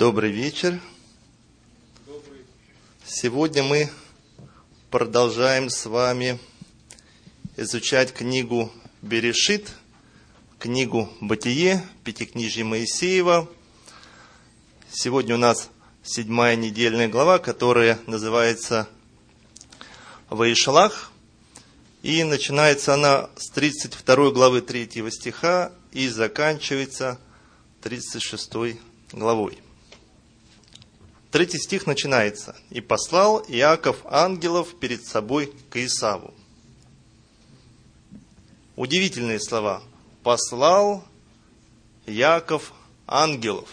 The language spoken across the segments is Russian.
Добрый вечер. Сегодня мы продолжаем с вами изучать книгу Берешит, книгу Бытие, Пятикнижие Моисеева. Сегодня у нас седьмая недельная глава, которая называется Ваишлах. И начинается она с 32 главы 3 стиха и заканчивается 36 главой. Третий стих начинается. «И послал Иаков ангелов перед собой к Исаву». Удивительные слова. «Послал Яков ангелов».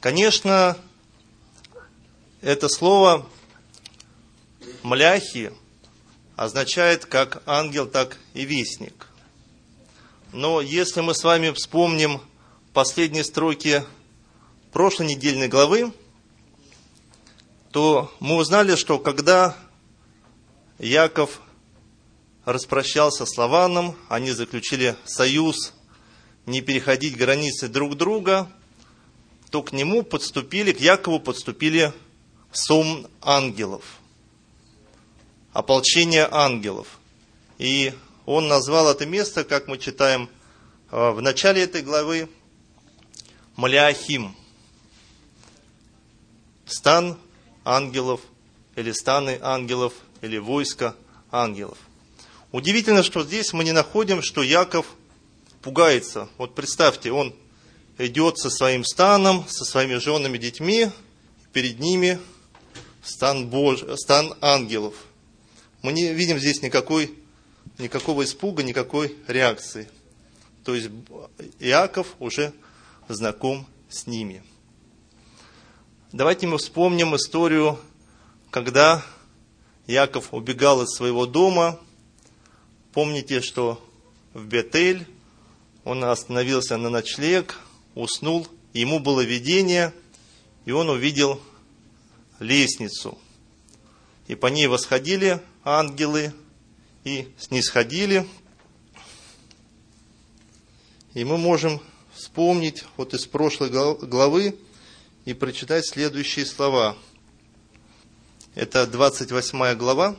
Конечно, это слово «мляхи» означает как ангел, так и вестник. Но если мы с вами вспомним последние строки прошлой недельной главы, то мы узнали, что когда Яков распрощался с Лаваном, они заключили союз не переходить границы друг друга, то к нему подступили, к Якову подступили сом ангелов, ополчение ангелов. И он назвал это место, как мы читаем э, в начале этой главы, Маляхим – стан ангелов, или станы ангелов, или войско ангелов. Удивительно, что здесь мы не находим, что Яков пугается. Вот представьте, он идет со своим станом, со своими женами, детьми, перед ними стан, Бож... стан ангелов. Мы не видим здесь никакой, никакого испуга, никакой реакции. То есть Иаков уже знаком с ними. Давайте мы вспомним историю, когда Яков убегал из своего дома. Помните, что в Бетель он остановился на ночлег, уснул, ему было видение, и он увидел лестницу. И по ней восходили ангелы и снисходили. И мы можем вспомнить вот из прошлой главы, и прочитать следующие слова. Это 28 глава,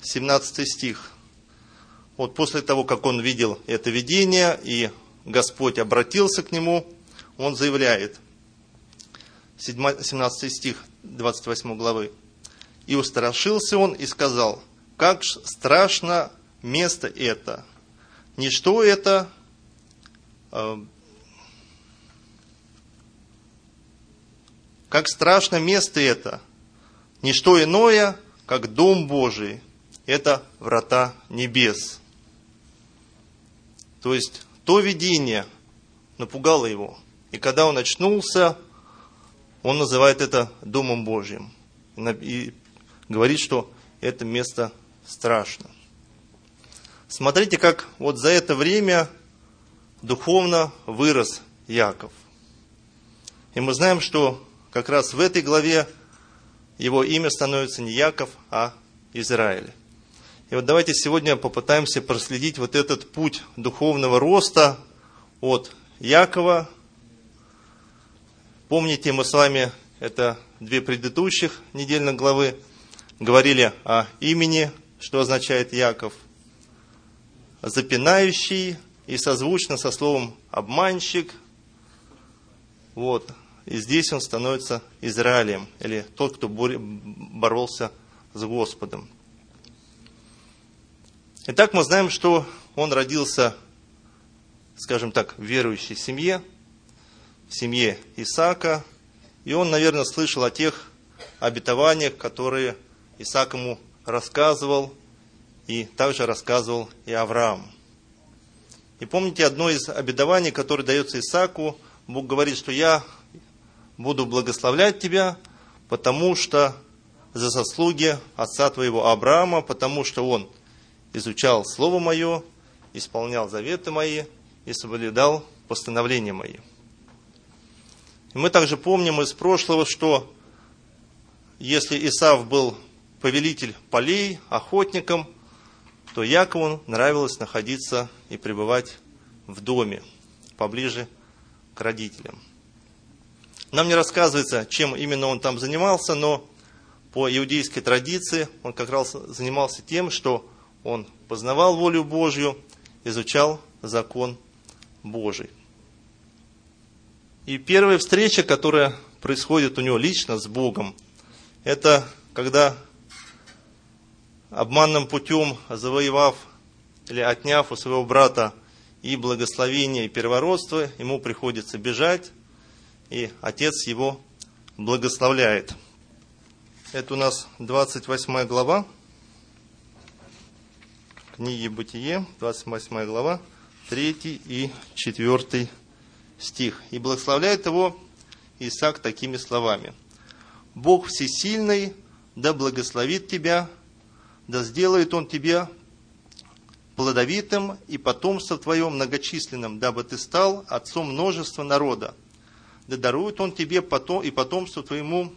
17 стих. Вот после того, как он видел это видение, и Господь обратился к нему, он заявляет, 17 стих 28 главы. «И устрашился он и сказал, как страшно место это! Ничто это Как страшно место это! Ничто иное, как Дом Божий. Это врата небес. То есть, то видение напугало его. И когда он очнулся, он называет это Домом Божьим. И говорит, что это место страшно. Смотрите, как вот за это время духовно вырос Яков. И мы знаем, что как раз в этой главе его имя становится не Яков, а Израиль. И вот давайте сегодня попытаемся проследить вот этот путь духовного роста от Якова. Помните, мы с вами, это две предыдущих недельных главы, говорили о имени, что означает Яков. Запинающий и созвучно со словом обманщик. Вот. И здесь он становится Израилем, или тот, кто боролся с Господом. Итак, мы знаем, что он родился, скажем так, в верующей семье, в семье Исаака, и он, наверное, слышал о тех обетованиях, которые Исаак ему рассказывал, и также рассказывал и Авраам. И помните одно из обетований, которое дается Исааку, Бог говорит, что я буду благословлять тебя, потому что за заслуги отца твоего Авраама, потому что он изучал Слово Мое, исполнял заветы мои и соблюдал постановления мои. И мы также помним из прошлого, что если Исав был повелитель полей, охотником, то Якову нравилось находиться и пребывать в доме, поближе к родителям. Нам не рассказывается, чем именно он там занимался, но по иудейской традиции он как раз занимался тем, что он познавал волю Божью, изучал закон Божий. И первая встреча, которая происходит у него лично с Богом, это когда обманным путем завоевав или отняв у своего брата и благословение, и первородство, ему приходится бежать, и отец его благословляет. Это у нас 28 глава книги Бытие, 28 глава, 3 и 4 стих. И благословляет его Исаак такими словами. Бог всесильный, да благословит тебя, да сделает он тебя плодовитым и потомство твое многочисленным, дабы ты стал отцом множества народа. Да дарует он тебе потом, и потомству твоему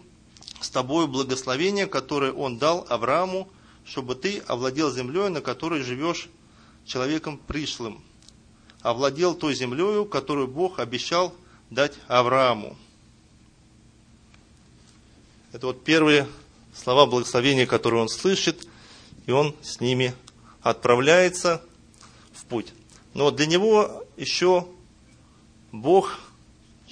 с тобою благословение, которое он дал Аврааму, чтобы ты овладел землей, на которой живешь человеком пришлым, овладел той землею, которую Бог обещал дать Аврааму. Это вот первые слова благословения, которые он слышит, и он с ними отправляется в путь. Но для него еще Бог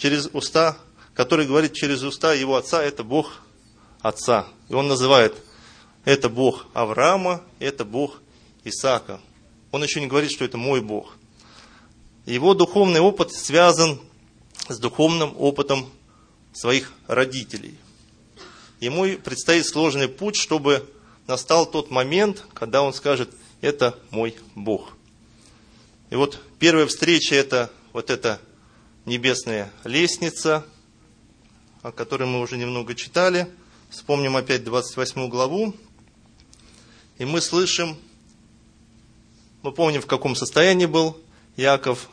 через уста, который говорит через уста его отца, это Бог отца. И он называет это Бог Авраама, это Бог Исаака. Он еще не говорит, что это мой Бог. Его духовный опыт связан с духовным опытом своих родителей. Ему предстоит сложный путь, чтобы настал тот момент, когда он скажет, это мой Бог. И вот первая встреча это вот эта небесная лестница, о которой мы уже немного читали. Вспомним опять 28 главу. И мы слышим, мы помним, в каком состоянии был Яков,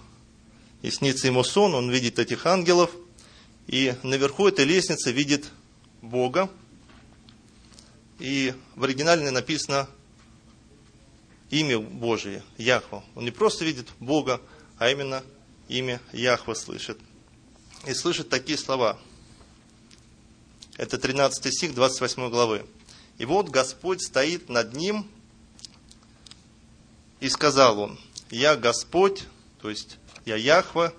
и снится ему сон, он видит этих ангелов, и наверху этой лестницы видит Бога. И в оригинале написано имя Божие, Яхва. Он не просто видит Бога, а именно имя Яхва слышит. И слышит такие слова. Это 13 стих 28 главы. И вот Господь стоит над ним, и сказал он, я Господь, то есть я Яхва,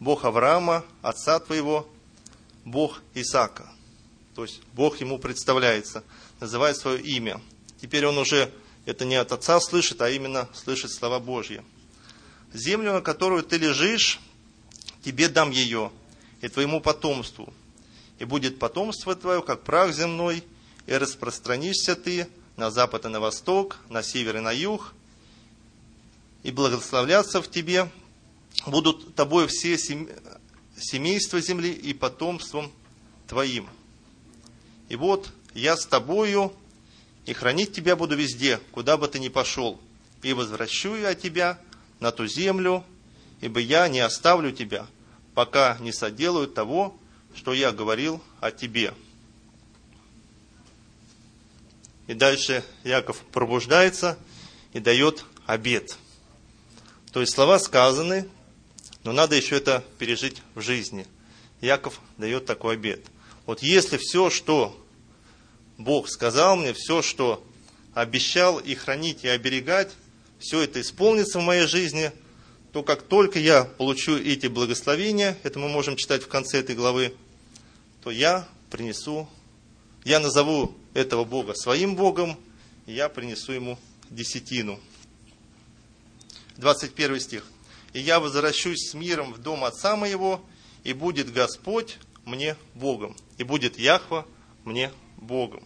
Бог Авраама, отца твоего, Бог Исаака. То есть Бог ему представляется, называет свое имя. Теперь он уже это не от отца слышит, а именно слышит слова Божьи. Землю, на которую ты лежишь, тебе дам ее, и твоему потомству. И будет потомство твое, как прах земной, и распространишься ты на запад и на восток, на север и на юг, и благословляться в тебе будут тобой все семейства земли и потомством твоим. И вот я с тобою, и хранить тебя буду везде, куда бы ты ни пошел, и возвращу я тебя на ту землю, ибо я не оставлю тебя, пока не соделаю того, что я говорил о тебе. И дальше Яков пробуждается и дает обед. То есть слова сказаны, но надо еще это пережить в жизни. Яков дает такой обед. Вот если все, что Бог сказал мне, все, что обещал и хранить, и оберегать, все это исполнится в моей жизни, то как только я получу эти благословения, это мы можем читать в конце этой главы, то я принесу, я назову этого Бога своим Богом, и я принесу ему десятину. 21 стих. «И я возвращусь с миром в дом отца моего, и будет Господь мне Богом, и будет Яхва мне Богом».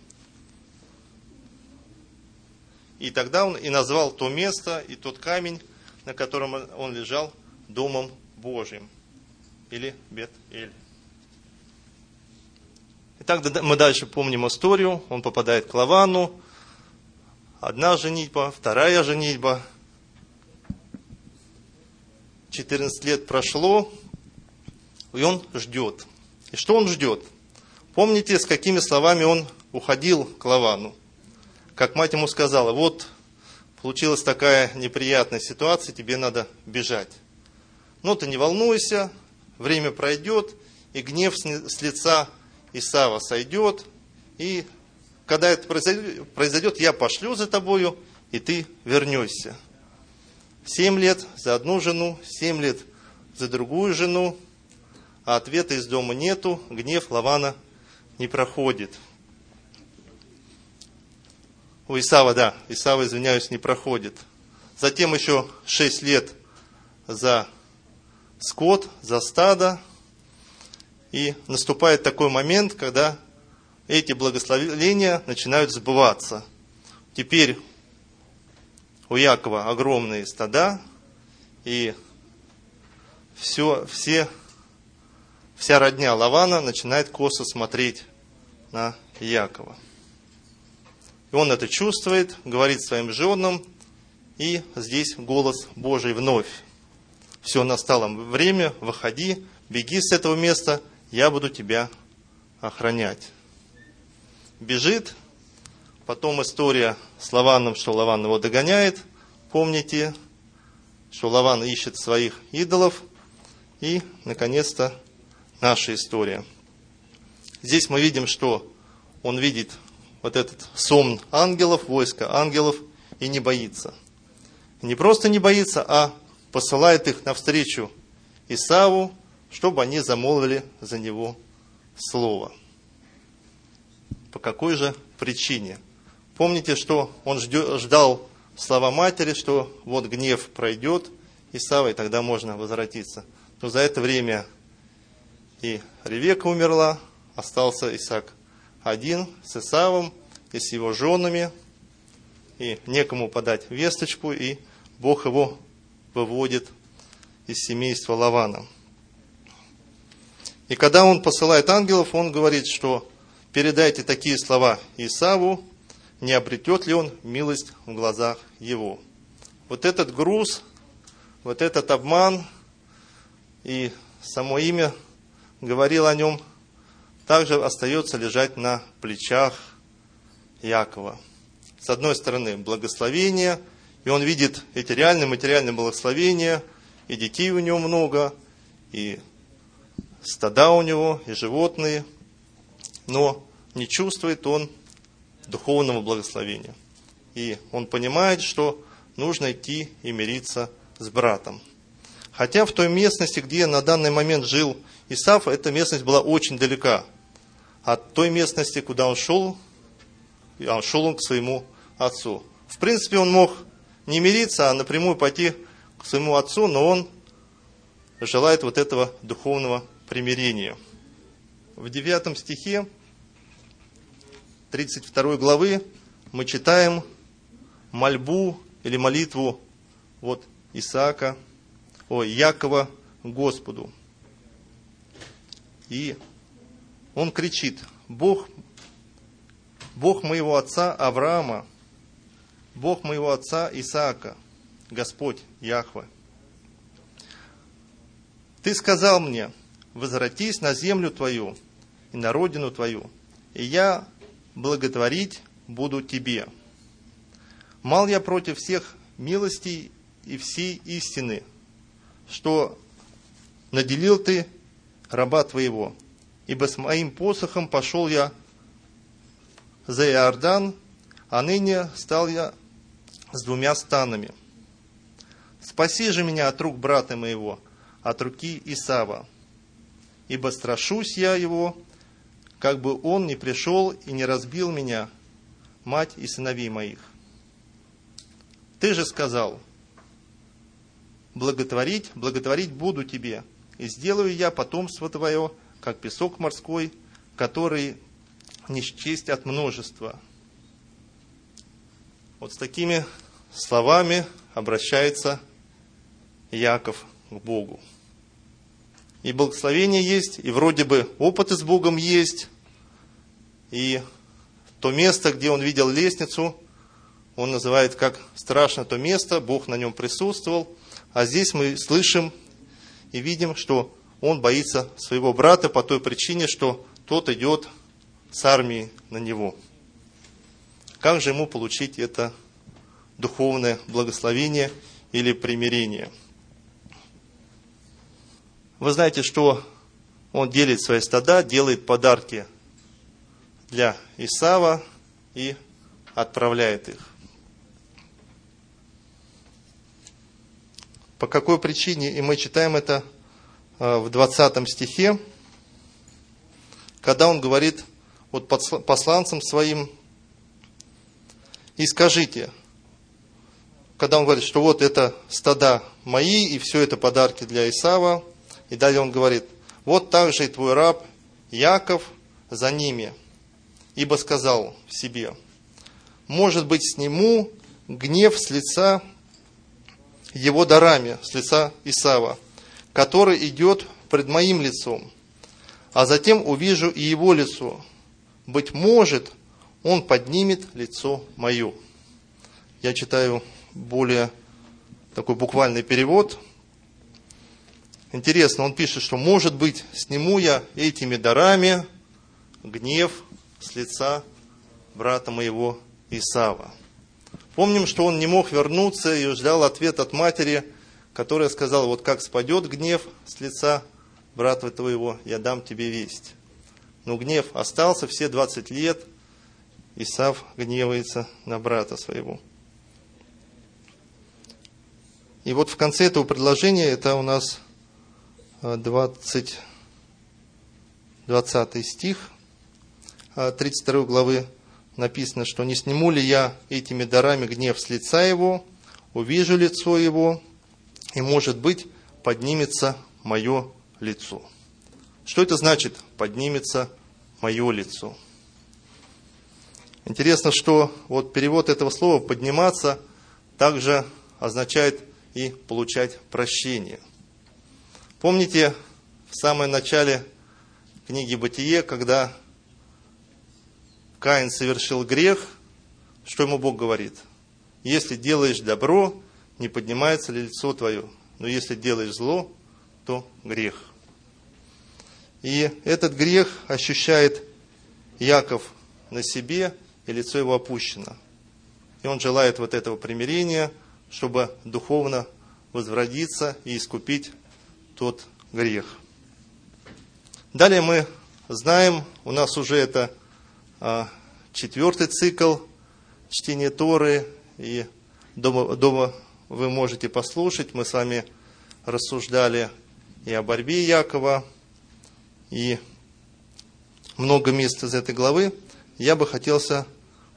И тогда он и назвал то место и тот камень, на котором он лежал, Домом Божьим, или Бет-Эль. Итак, мы дальше помним историю. Он попадает к Лавану. Одна женитьба, вторая женитьба. 14 лет прошло, и он ждет. И что он ждет? Помните, с какими словами он уходил к Лавану? Как мать ему сказала, вот получилась такая неприятная ситуация, тебе надо бежать. Но ты не волнуйся, время пройдет, и гнев с лица Исава сойдет, и когда это произойдет, я пошлю за тобою, и ты вернешься. Семь лет за одну жену, семь лет за другую жену, а ответа из дома нету, гнев Лавана не проходит. У Исава, да, Исава, извиняюсь, не проходит. Затем еще шесть лет за скот, за стадо. И наступает такой момент, когда эти благословения начинают сбываться. Теперь у Якова огромные стада, и все, все, вся родня Лавана начинает косо смотреть на Якова. И он это чувствует, говорит своим женам, и здесь голос Божий вновь. Все, настало время, выходи, беги с этого места, я буду тебя охранять. Бежит, потом история с Лаваном, что Лаван его догоняет, помните, что Лаван ищет своих идолов, и, наконец-то, наша история. Здесь мы видим, что он видит вот этот сон ангелов, войско ангелов, и не боится. Не просто не боится, а посылает их навстречу Исаву, чтобы они замолвили за него слово. По какой же причине? Помните, что он ждал слова матери, что вот гнев пройдет Исава, и тогда можно возвратиться. Но за это время и Ревека умерла, остался Исаак один с Исавом и с его женами, и некому подать весточку, и Бог его выводит из семейства Лавана. И когда он посылает ангелов, он говорит, что передайте такие слова Исаву, не обретет ли он милость в глазах его. Вот этот груз, вот этот обман и само имя говорил о нем также остается лежать на плечах Якова. С одной стороны, благословение, и он видит эти реальные материальные благословения, и детей у него много, и стада у него, и животные, но не чувствует он духовного благословения. И он понимает, что нужно идти и мириться с братом. Хотя в той местности, где на данный момент жил Исаф, эта местность была очень далека – от той местности, куда он шел, а шел он к своему отцу. В принципе, он мог не мириться, а напрямую пойти к своему отцу, но он желает вот этого духовного примирения. В 9 стихе 32 главы мы читаем мольбу или молитву вот Исаака, о Якова Господу. И он кричит, Бог, Бог моего отца Авраама, Бог моего отца Исаака, Господь Яхве. Ты сказал мне, возвратись на землю твою и на родину твою, и я благотворить буду тебе. Мал я против всех милостей и всей истины, что наделил ты раба твоего, ибо с моим посохом пошел я за Иордан, а ныне стал я с двумя станами. Спаси же меня от рук брата моего, от руки Исава, ибо страшусь я его, как бы он не пришел и не разбил меня, мать и сыновей моих. Ты же сказал, благотворить, благотворить буду тебе, и сделаю я потомство твое, как песок морской, который не счесть от множества. Вот с такими словами обращается Яков к Богу. И благословение есть, и вроде бы опыты с Богом есть, и то место, где он видел лестницу, он называет как страшно то место, Бог на нем присутствовал, а здесь мы слышим и видим, что он боится своего брата по той причине, что тот идет с армией на него. Как же ему получить это духовное благословение или примирение? Вы знаете, что он делит свои стада, делает подарки для Исава и отправляет их. По какой причине? И мы читаем это в 20 стихе, когда он говорит вот посланцам своим, и скажите, когда он говорит, что вот это стада мои, и все это подарки для Исава, и далее он говорит, вот также и твой раб Яков за ними, ибо сказал в себе, может быть, сниму гнев с лица его дарами, с лица Исава, который идет пред моим лицом, а затем увижу и его лицо. Быть может, он поднимет лицо мое. Я читаю более такой буквальный перевод. Интересно, он пишет, что может быть, сниму я этими дарами гнев с лица брата моего Исава. Помним, что он не мог вернуться и ждал ответ от матери, которая сказала, вот как спадет гнев с лица брата твоего, я дам тебе весть. Но гнев остался все 20 лет, Исав гневается на брата своего. И вот в конце этого предложения, это у нас 20, э, 20 стих 32 э, главы, написано, что «Не сниму ли я этими дарами гнев с лица его, увижу лицо его, и, может быть, поднимется мое лицо». Что это значит «поднимется мое лицо»? Интересно, что вот перевод этого слова «подниматься» также означает и получать прощение. Помните, в самом начале книги «Бытие», когда Каин совершил грех, что ему Бог говорит? Если делаешь добро, не поднимается ли лицо твое? Но если делаешь зло, то грех. И этот грех ощущает Яков на себе, и лицо его опущено. И он желает вот этого примирения – чтобы духовно возвратиться и искупить тот грех. Далее мы знаем, у нас уже это а, четвертый цикл чтения Торы, и дома, дома вы можете послушать. Мы с вами рассуждали и о борьбе Якова, и много мест из этой главы. Я бы хотелся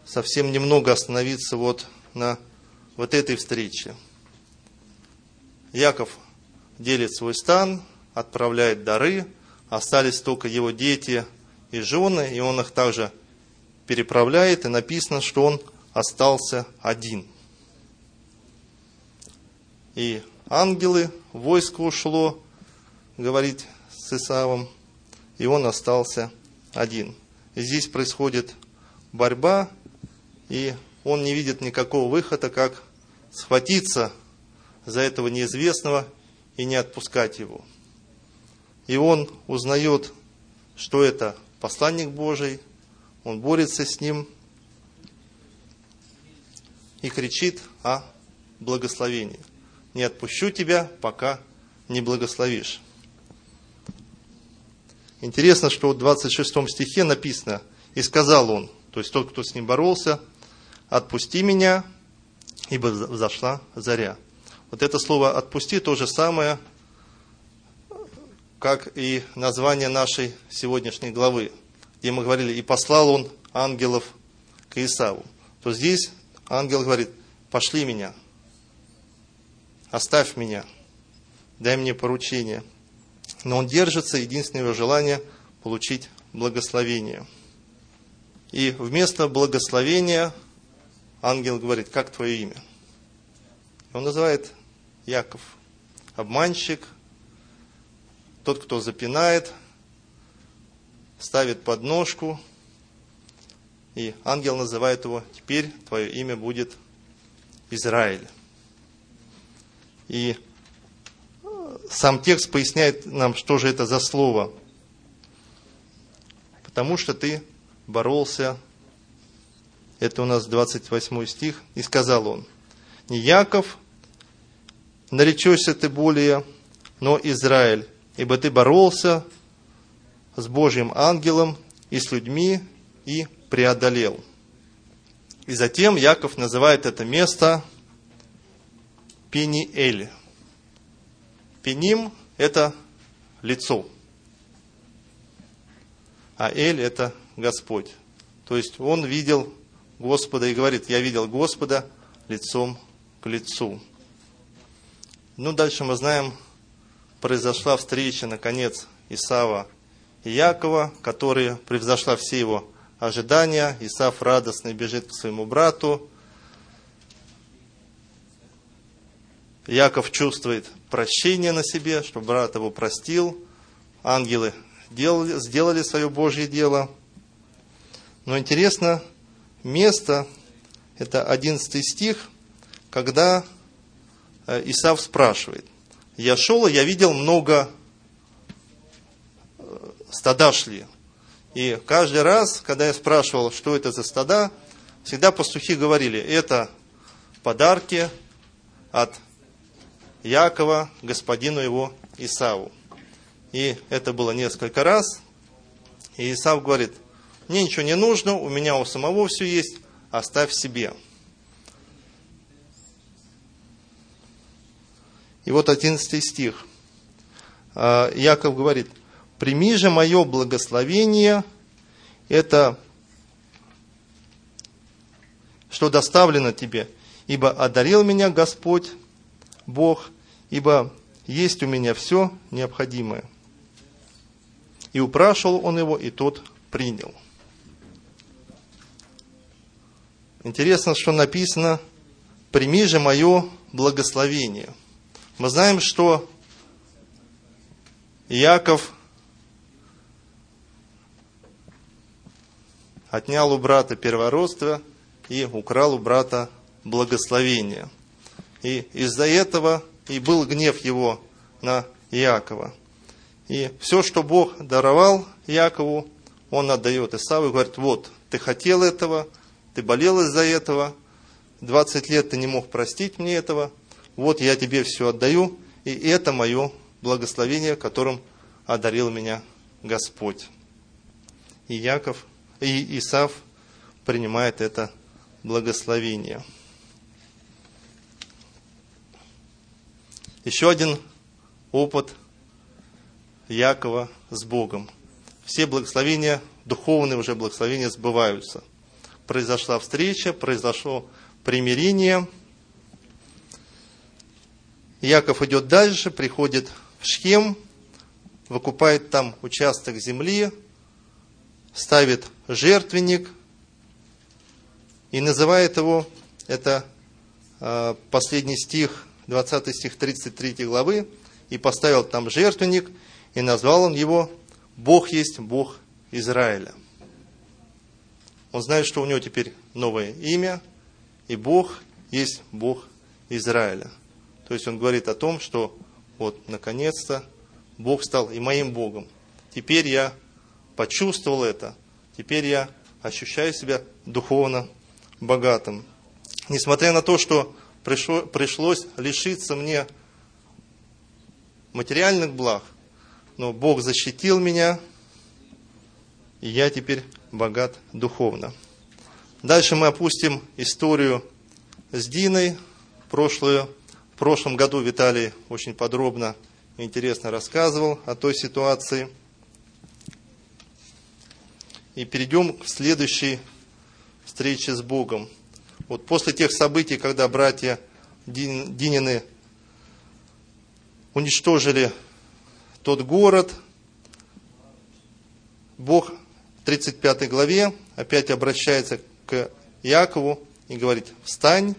совсем немного остановиться вот на вот этой встречи. Яков делит свой стан, отправляет дары, остались только его дети и жены, и он их также переправляет, и написано, что он остался один. И ангелы, войско ушло, говорит с Исавом, и он остался один. И здесь происходит борьба, и он не видит никакого выхода, как схватиться за этого неизвестного и не отпускать его. И он узнает, что это посланник Божий, он борется с ним и кричит о благословении. Не отпущу тебя, пока не благословишь. Интересно, что в 26 стихе написано, и сказал он, то есть тот, кто с ним боролся – «Отпусти меня, ибо взошла заря». Вот это слово «отпусти» то же самое, как и название нашей сегодняшней главы, где мы говорили, «И послал он ангелов к Исаву». То здесь ангел говорит, «Пошли меня, оставь меня, дай мне поручение». Но он держится, единственное его желание – получить благословение. И вместо благословения ангел говорит, как твое имя? Он называет Яков. Обманщик, тот, кто запинает, ставит подножку, и ангел называет его, теперь твое имя будет Израиль. И сам текст поясняет нам, что же это за слово. Потому что ты боролся это у нас 28 стих. И сказал он, не Яков, наречешься ты более, но Израиль, ибо ты боролся с Божьим ангелом и с людьми и преодолел. И затем Яков называет это место Пениэль. Пеним – это лицо, а Эль – это Господь. То есть он видел Господа и говорит, я видел Господа лицом к лицу. Ну, дальше мы знаем, произошла встреча, наконец, Исава и Якова, которая превзошла все его ожидания. Исав радостно бежит к своему брату. Яков чувствует прощение на себе, что брат его простил. Ангелы делали, сделали свое Божье дело. Но интересно, место, это 11 стих, когда э, Исав спрашивает. Я шел, я видел много э, стада шли. И каждый раз, когда я спрашивал, что это за стада, всегда пастухи говорили, это подарки от Якова, господину его Исаву. И это было несколько раз. И Исав говорит, мне ничего не нужно, у меня у самого все есть, оставь себе. И вот 11 стих. А, Яков говорит, прими же мое благословение, это что доставлено тебе, ибо одарил меня Господь, Бог, ибо есть у меня все необходимое. И упрашивал он его, и тот принял. Интересно, что написано, прими же мое благословение. Мы знаем, что Яков отнял у брата первородство и украл у брата благословение. И из-за этого и был гнев его на Иакова. И все, что Бог даровал Якову, он отдает Исаву и говорит, вот, ты хотел этого, ты болел из-за этого, 20 лет ты не мог простить мне этого, вот я тебе все отдаю, и это мое благословение, которым одарил меня Господь. И Яков, и Исав принимает это благословение. Еще один опыт Якова с Богом. Все благословения, духовные уже благословения сбываются – произошла встреча, произошло примирение. Яков идет дальше, приходит в Шхем, выкупает там участок земли, ставит жертвенник и называет его, это а, последний стих, 20 стих 33 главы, и поставил там жертвенник, и назвал он его «Бог есть Бог Израиля». Он знает, что у него теперь новое имя, и Бог есть Бог Израиля. То есть он говорит о том, что вот наконец-то Бог стал и моим Богом. Теперь я почувствовал это. Теперь я ощущаю себя духовно богатым. Несмотря на то, что пришло, пришлось лишиться мне материальных благ, но Бог защитил меня, и я теперь богат духовно. Дальше мы опустим историю с Диной. Прошлую, в прошлом году Виталий очень подробно и интересно рассказывал о той ситуации. И перейдем к следующей встрече с Богом. Вот после тех событий, когда братья Динины уничтожили тот город, Бог 35 главе опять обращается к Якову и говорит, встань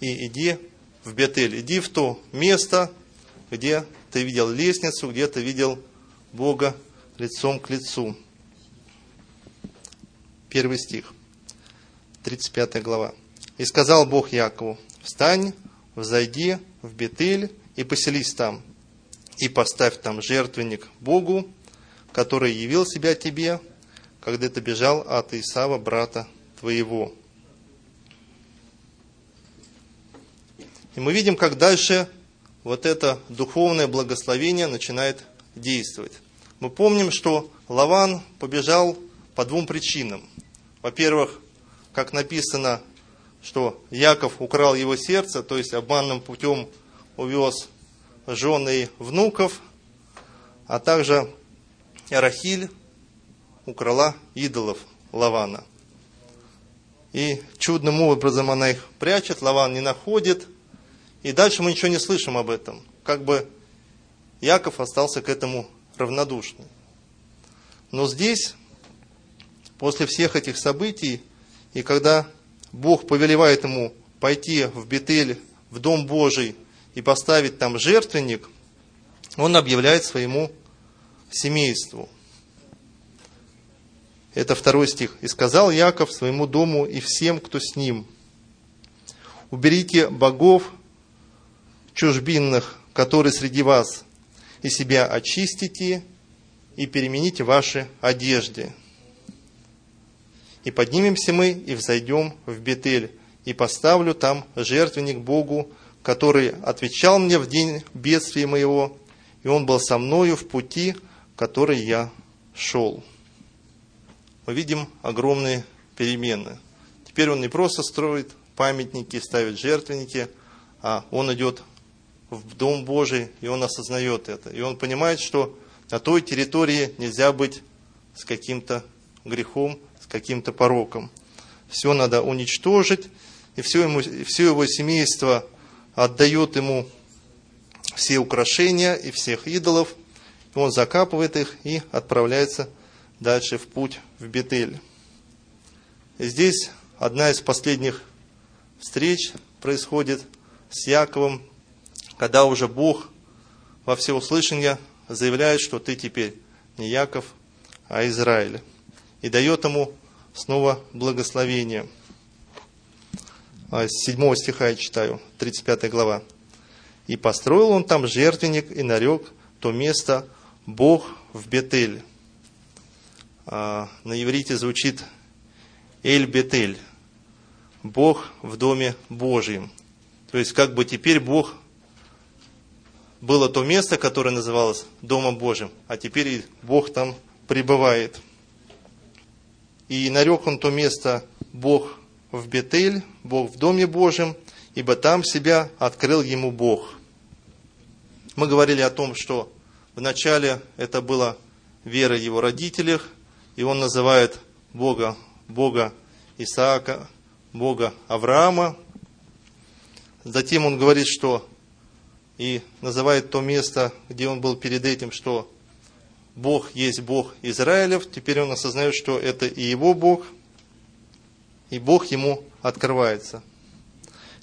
и иди в Бетель, иди в то место, где ты видел лестницу, где ты видел Бога лицом к лицу. Первый стих, 35 глава. «И сказал Бог Якову, встань, взойди в Бетель и поселись там, и поставь там жертвенник Богу, который явил себя тебе, когда ты бежал от Исава, брата твоего. И мы видим, как дальше вот это духовное благословение начинает действовать. Мы помним, что Лаван побежал по двум причинам. Во-первых, как написано, что Яков украл его сердце, то есть обманным путем увез жены и внуков, а также Рахиль украла идолов Лавана. И чудным образом она их прячет, Лаван не находит. И дальше мы ничего не слышим об этом. Как бы Яков остался к этому равнодушным. Но здесь, после всех этих событий, и когда Бог повелевает ему пойти в Бетель, в Дом Божий и поставить там жертвенник, он объявляет своему семейству. Это второй стих. «И сказал Яков своему дому и всем, кто с ним, уберите богов чужбинных, которые среди вас, и себя очистите, и перемените ваши одежды. И поднимемся мы, и взойдем в Бетель, и поставлю там жертвенник Богу, который отвечал мне в день бедствия моего, и он был со мною в пути, который я шел. Мы видим огромные перемены. Теперь он не просто строит памятники, ставит жертвенники, а он идет в Дом Божий, и он осознает это. И он понимает, что на той территории нельзя быть с каким-то грехом, каким-то пороком. Все надо уничтожить, и все, ему, все его семейство отдает ему все украшения и всех идолов, и он закапывает их и отправляется дальше в путь в Бетель. И здесь одна из последних встреч происходит с Яковом, когда уже Бог во всеуслышание заявляет, что ты теперь не Яков, а Израиль. И дает ему снова благословение. А, с 7 стиха я читаю, 35 глава. «И построил он там жертвенник и нарек то место Бог в Бетель». А, на иврите звучит Эль Бетель, Бог в Доме Божьем. То есть, как бы теперь Бог было то место, которое называлось Домом Божьим, а теперь и Бог там пребывает. И нарек он то место Бог в Бетель, Бог в Доме Божьем, ибо там себя открыл ему Бог. Мы говорили о том, что вначале это была вера его родителях, и он называет Бога, Бога Исаака, Бога Авраама. Затем он говорит, что и называет то место, где он был перед этим, что Бог есть Бог Израилев. Теперь он осознает, что это и его Бог, и Бог ему открывается.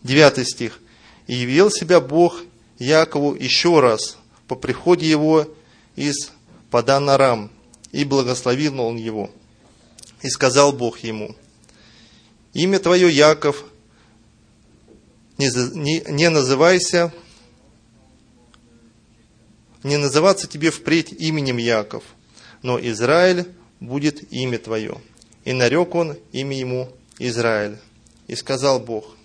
Девятый стих. «И явил себя Бог Якову еще раз по приходе его из Паданарам, и благословил он его. И сказал Бог ему, «Имя твое Яков, не, не, называйся не называться тебе впредь именем Яков, но Израиль будет имя твое. И нарек он имя ему Израиль. И сказал Бог,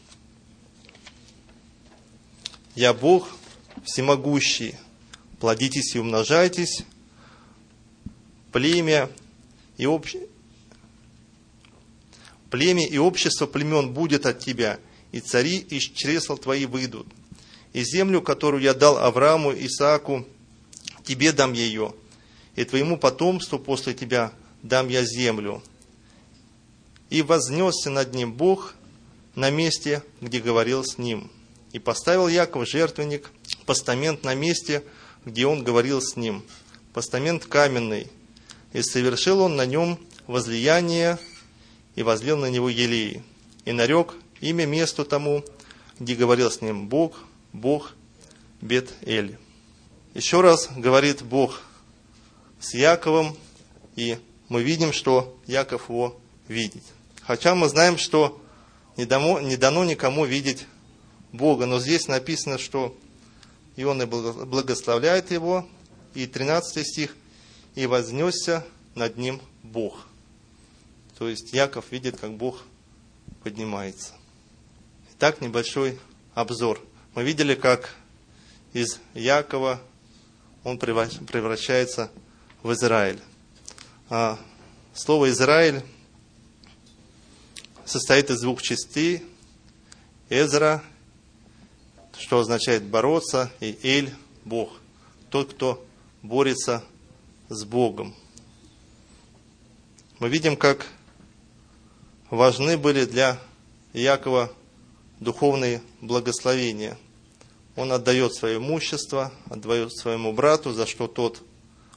Я Бог всемогущий, плодитесь и умножайтесь, племя и обще... Племя и общество племен будет от тебя, и цари из чресл твои выйдут. И землю, которую я дал Аврааму, Исааку тебе дам ее, и твоему потомству после тебя дам я землю. И вознесся над ним Бог на месте, где говорил с ним. И поставил Яков жертвенник, постамент на месте, где он говорил с ним. Постамент каменный. И совершил он на нем возлияние, и возлил на него елей. И нарек имя месту тому, где говорил с ним Бог, Бог Бет-Эль. Еще раз говорит Бог с Яковом, и мы видим, что Яков его видит. Хотя мы знаем, что не дано, не дано никому видеть Бога, но здесь написано, что и он и благословляет его, и 13 стих, и вознесся над ним Бог. То есть Яков видит, как Бог поднимается. Итак, небольшой обзор. Мы видели, как из Якова он превращается в Израиль. А слово Израиль состоит из двух частей. Эзра, что означает бороться, и Эль – Бог. Тот, кто борется с Богом. Мы видим, как важны были для Якова духовные благословения. Он отдает свое имущество, отдает своему брату, за что тот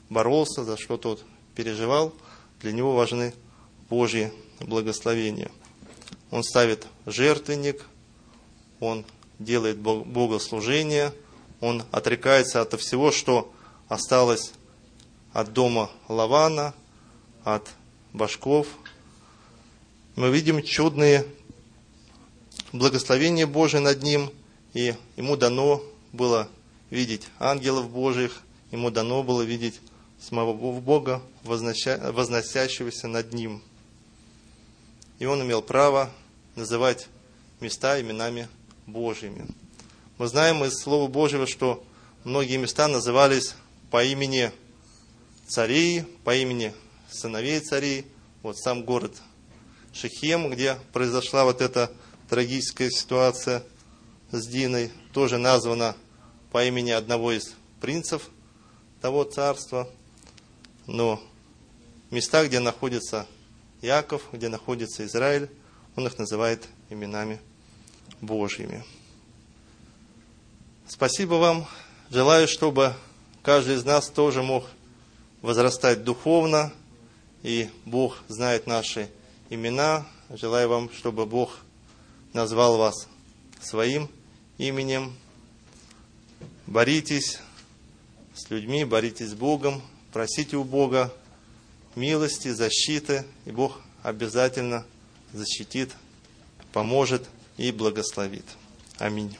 боролся, за что тот переживал. Для него важны Божьи благословения. Он ставит жертвенник, он делает богослужение, он отрекается от всего, что осталось от дома Лавана, от башков. Мы видим чудные благословения Божие над ним, и ему дано было видеть ангелов Божьих, ему дано было видеть самого Бога, возносящегося над ним. И он имел право называть места именами Божьими. Мы знаем из Слова Божьего, что многие места назывались по имени царей, по имени сыновей царей. Вот сам город Шехем, где произошла вот эта трагическая ситуация с Диной, тоже названа по имени одного из принцев того царства. Но места, где находится Яков, где находится Израиль, он их называет именами Божьими. Спасибо вам. Желаю, чтобы каждый из нас тоже мог возрастать духовно, и Бог знает наши имена. Желаю вам, чтобы Бог назвал вас своим именем. Боритесь с людьми, боритесь с Богом, просите у Бога милости, защиты, и Бог обязательно защитит, поможет и благословит. Аминь.